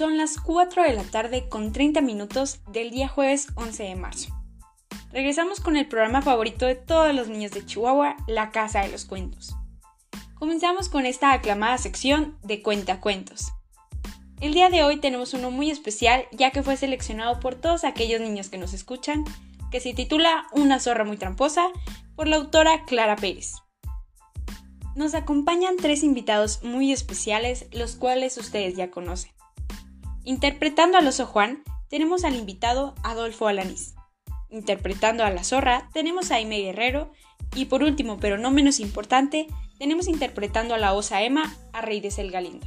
Son las 4 de la tarde con 30 minutos del día jueves 11 de marzo. Regresamos con el programa favorito de todos los niños de Chihuahua, La Casa de los Cuentos. Comenzamos con esta aclamada sección de Cuentacuentos. El día de hoy tenemos uno muy especial ya que fue seleccionado por todos aquellos niños que nos escuchan, que se titula Una zorra muy tramposa por la autora Clara Pérez. Nos acompañan tres invitados muy especiales, los cuales ustedes ya conocen. Interpretando al oso Juan, tenemos al invitado Adolfo Alanís. Interpretando a la zorra, tenemos a Aime Guerrero. Y por último, pero no menos importante, tenemos interpretando a la osa Emma a Rey de Galindo.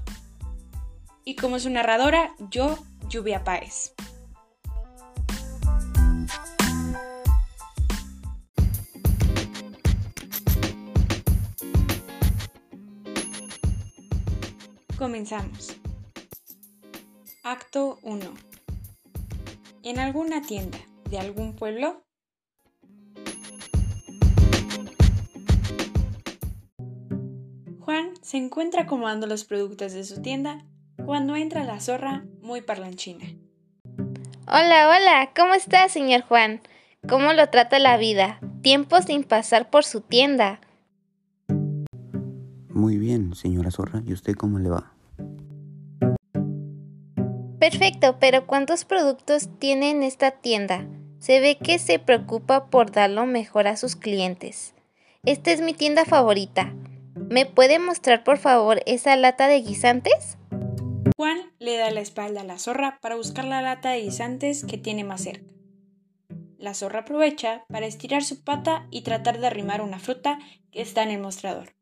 Y como su narradora, yo, Lluvia Páez. Comenzamos. Acto 1. En alguna tienda de algún pueblo. Juan se encuentra acomodando los productos de su tienda cuando entra la zorra muy parlanchina. Hola, hola, ¿cómo está, señor Juan? ¿Cómo lo trata la vida? Tiempo sin pasar por su tienda. Muy bien, señora zorra, ¿y usted cómo le va? Perfecto, pero ¿cuántos productos tiene en esta tienda? Se ve que se preocupa por dar lo mejor a sus clientes. Esta es mi tienda favorita. ¿Me puede mostrar por favor esa lata de guisantes? Juan le da la espalda a la zorra para buscar la lata de guisantes que tiene más cerca. La zorra aprovecha para estirar su pata y tratar de arrimar una fruta que está en el mostrador.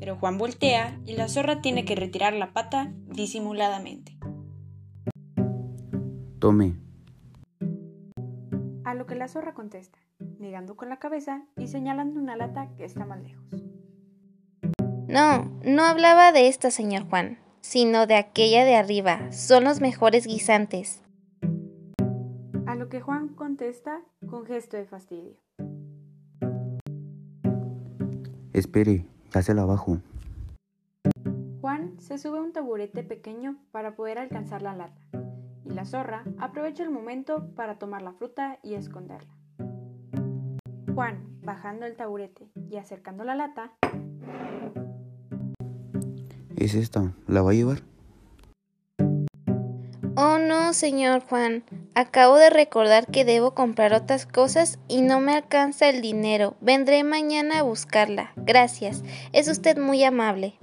Pero Juan voltea y la zorra tiene que retirar la pata disimuladamente. Tome. A lo que la zorra contesta, negando con la cabeza y señalando una lata que está más lejos. No, no hablaba de esta, señor Juan, sino de aquella de arriba. Son los mejores guisantes. A lo que Juan contesta con gesto de fastidio. Espere, dásela abajo. Juan se sube a un taburete pequeño para poder alcanzar la lata y la zorra aprovecha el momento para tomar la fruta y esconderla. Juan, bajando el taburete y acercando la lata. ¿Es esta? ¿La va a llevar? Oh no, señor Juan. Acabo de recordar que debo comprar otras cosas y no me alcanza el dinero. Vendré mañana a buscarla. Gracias. Es usted muy amable.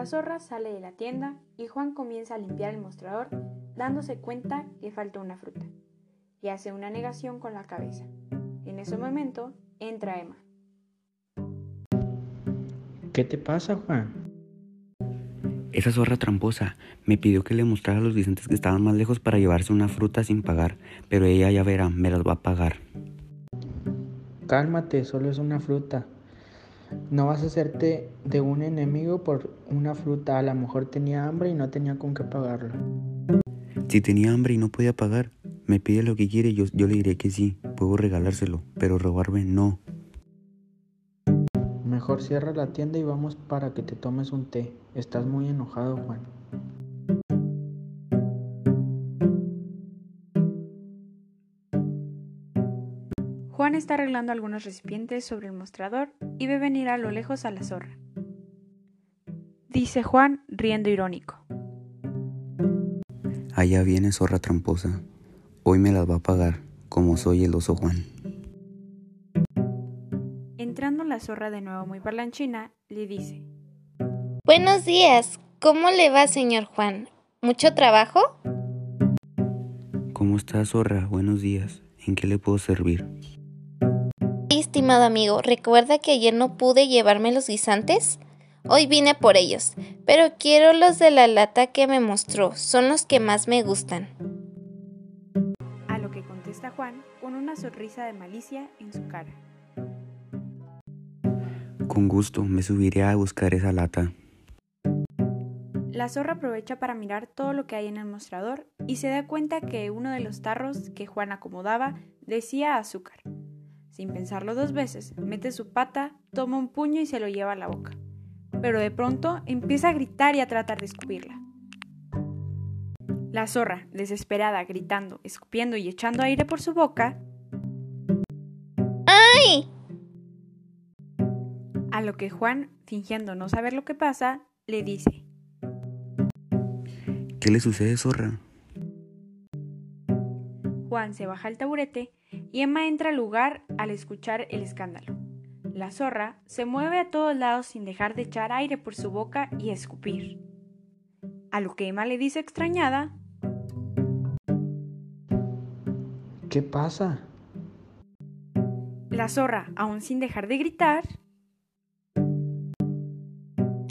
La zorra sale de la tienda y Juan comienza a limpiar el mostrador dándose cuenta que falta una fruta y hace una negación con la cabeza. En ese momento entra Emma. ¿Qué te pasa, Juan? Esa zorra tramposa me pidió que le mostrara a los guisantes que estaban más lejos para llevarse una fruta sin pagar, pero ella ya verá, me las va a pagar. Cálmate, solo es una fruta. No vas a hacerte de un enemigo por una fruta. A lo mejor tenía hambre y no tenía con qué pagarlo. Si tenía hambre y no podía pagar, me pide lo que quiere y yo, yo le diré que sí. Puedo regalárselo, pero robarme no. Mejor cierra la tienda y vamos para que te tomes un té. Estás muy enojado, Juan. Juan está arreglando algunos recipientes sobre el mostrador y ve venir a lo lejos a la zorra. Dice Juan, riendo irónico. Allá viene zorra tramposa. Hoy me las va a pagar, como soy el oso Juan. Entrando la zorra de nuevo muy parlanchina, le dice. Buenos días. ¿Cómo le va, señor Juan? ¿Mucho trabajo? ¿Cómo está, zorra? Buenos días. ¿En qué le puedo servir? Estimado amigo, ¿recuerda que ayer no pude llevarme los guisantes? Hoy vine por ellos, pero quiero los de la lata que me mostró, son los que más me gustan. A lo que contesta Juan con una sonrisa de malicia en su cara. Con gusto, me subiré a buscar esa lata. La zorra aprovecha para mirar todo lo que hay en el mostrador y se da cuenta que uno de los tarros que Juan acomodaba decía azúcar. Sin pensarlo dos veces, mete su pata, toma un puño y se lo lleva a la boca. Pero de pronto empieza a gritar y a tratar de escupirla. La zorra, desesperada, gritando, escupiendo y echando aire por su boca. ¡Ay! A lo que Juan, fingiendo no saber lo que pasa, le dice. ¿Qué le sucede, zorra? Juan se baja el taburete y Emma entra al lugar al escuchar el escándalo. La zorra se mueve a todos lados sin dejar de echar aire por su boca y escupir. A lo que Emma le dice extrañada. ¿Qué pasa? La zorra, aún sin dejar de gritar,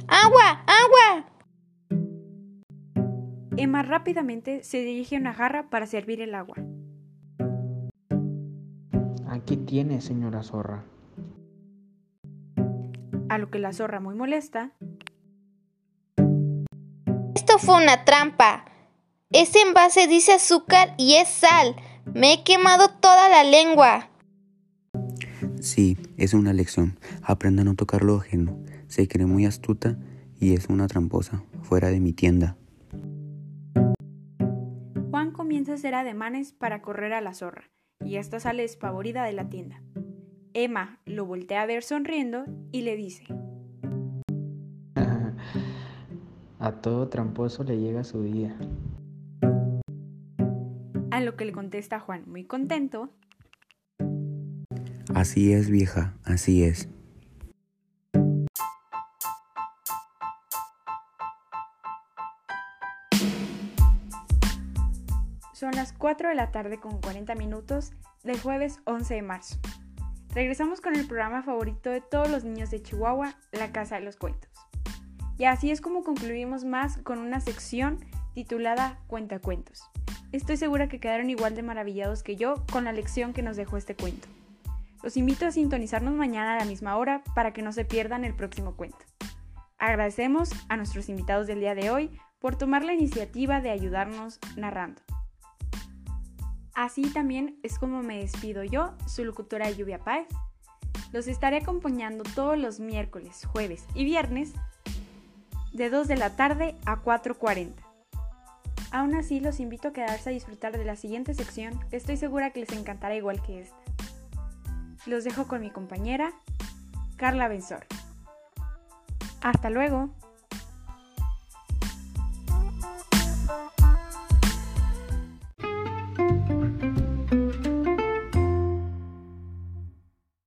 ¡Agua! ¡Agua! Emma rápidamente se dirige a una jarra para servir el agua. Aquí tiene, señora zorra. A lo que la zorra, muy molesta, Esto fue una trampa. Ese envase dice azúcar y es sal. Me he quemado toda la lengua. Sí, es una lección. Aprenda a no tocar lo ajeno. Se cree muy astuta y es una tramposa. Fuera de mi tienda. Juan comienza a hacer ademanes para correr a la zorra, y esta sale despavorida de la tienda. Emma lo voltea a ver sonriendo y le dice, A todo tramposo le llega su día. a lo que le contesta Juan, muy contento, Así es, vieja, así es. 4 de la tarde con 40 minutos del jueves 11 de marzo. Regresamos con el programa favorito de todos los niños de Chihuahua, La Casa de los Cuentos. Y así es como concluimos más con una sección titulada Cuentacuentos. Estoy segura que quedaron igual de maravillados que yo con la lección que nos dejó este cuento. Los invito a sintonizarnos mañana a la misma hora para que no se pierdan el próximo cuento. Agradecemos a nuestros invitados del día de hoy por tomar la iniciativa de ayudarnos narrando. Así también es como me despido yo, su locutora Lluvia Páez. Los estaré acompañando todos los miércoles, jueves y viernes de 2 de la tarde a 4.40. Aún así, los invito a quedarse a disfrutar de la siguiente sección que estoy segura que les encantará igual que esta. Los dejo con mi compañera, Carla Benzor. Hasta luego.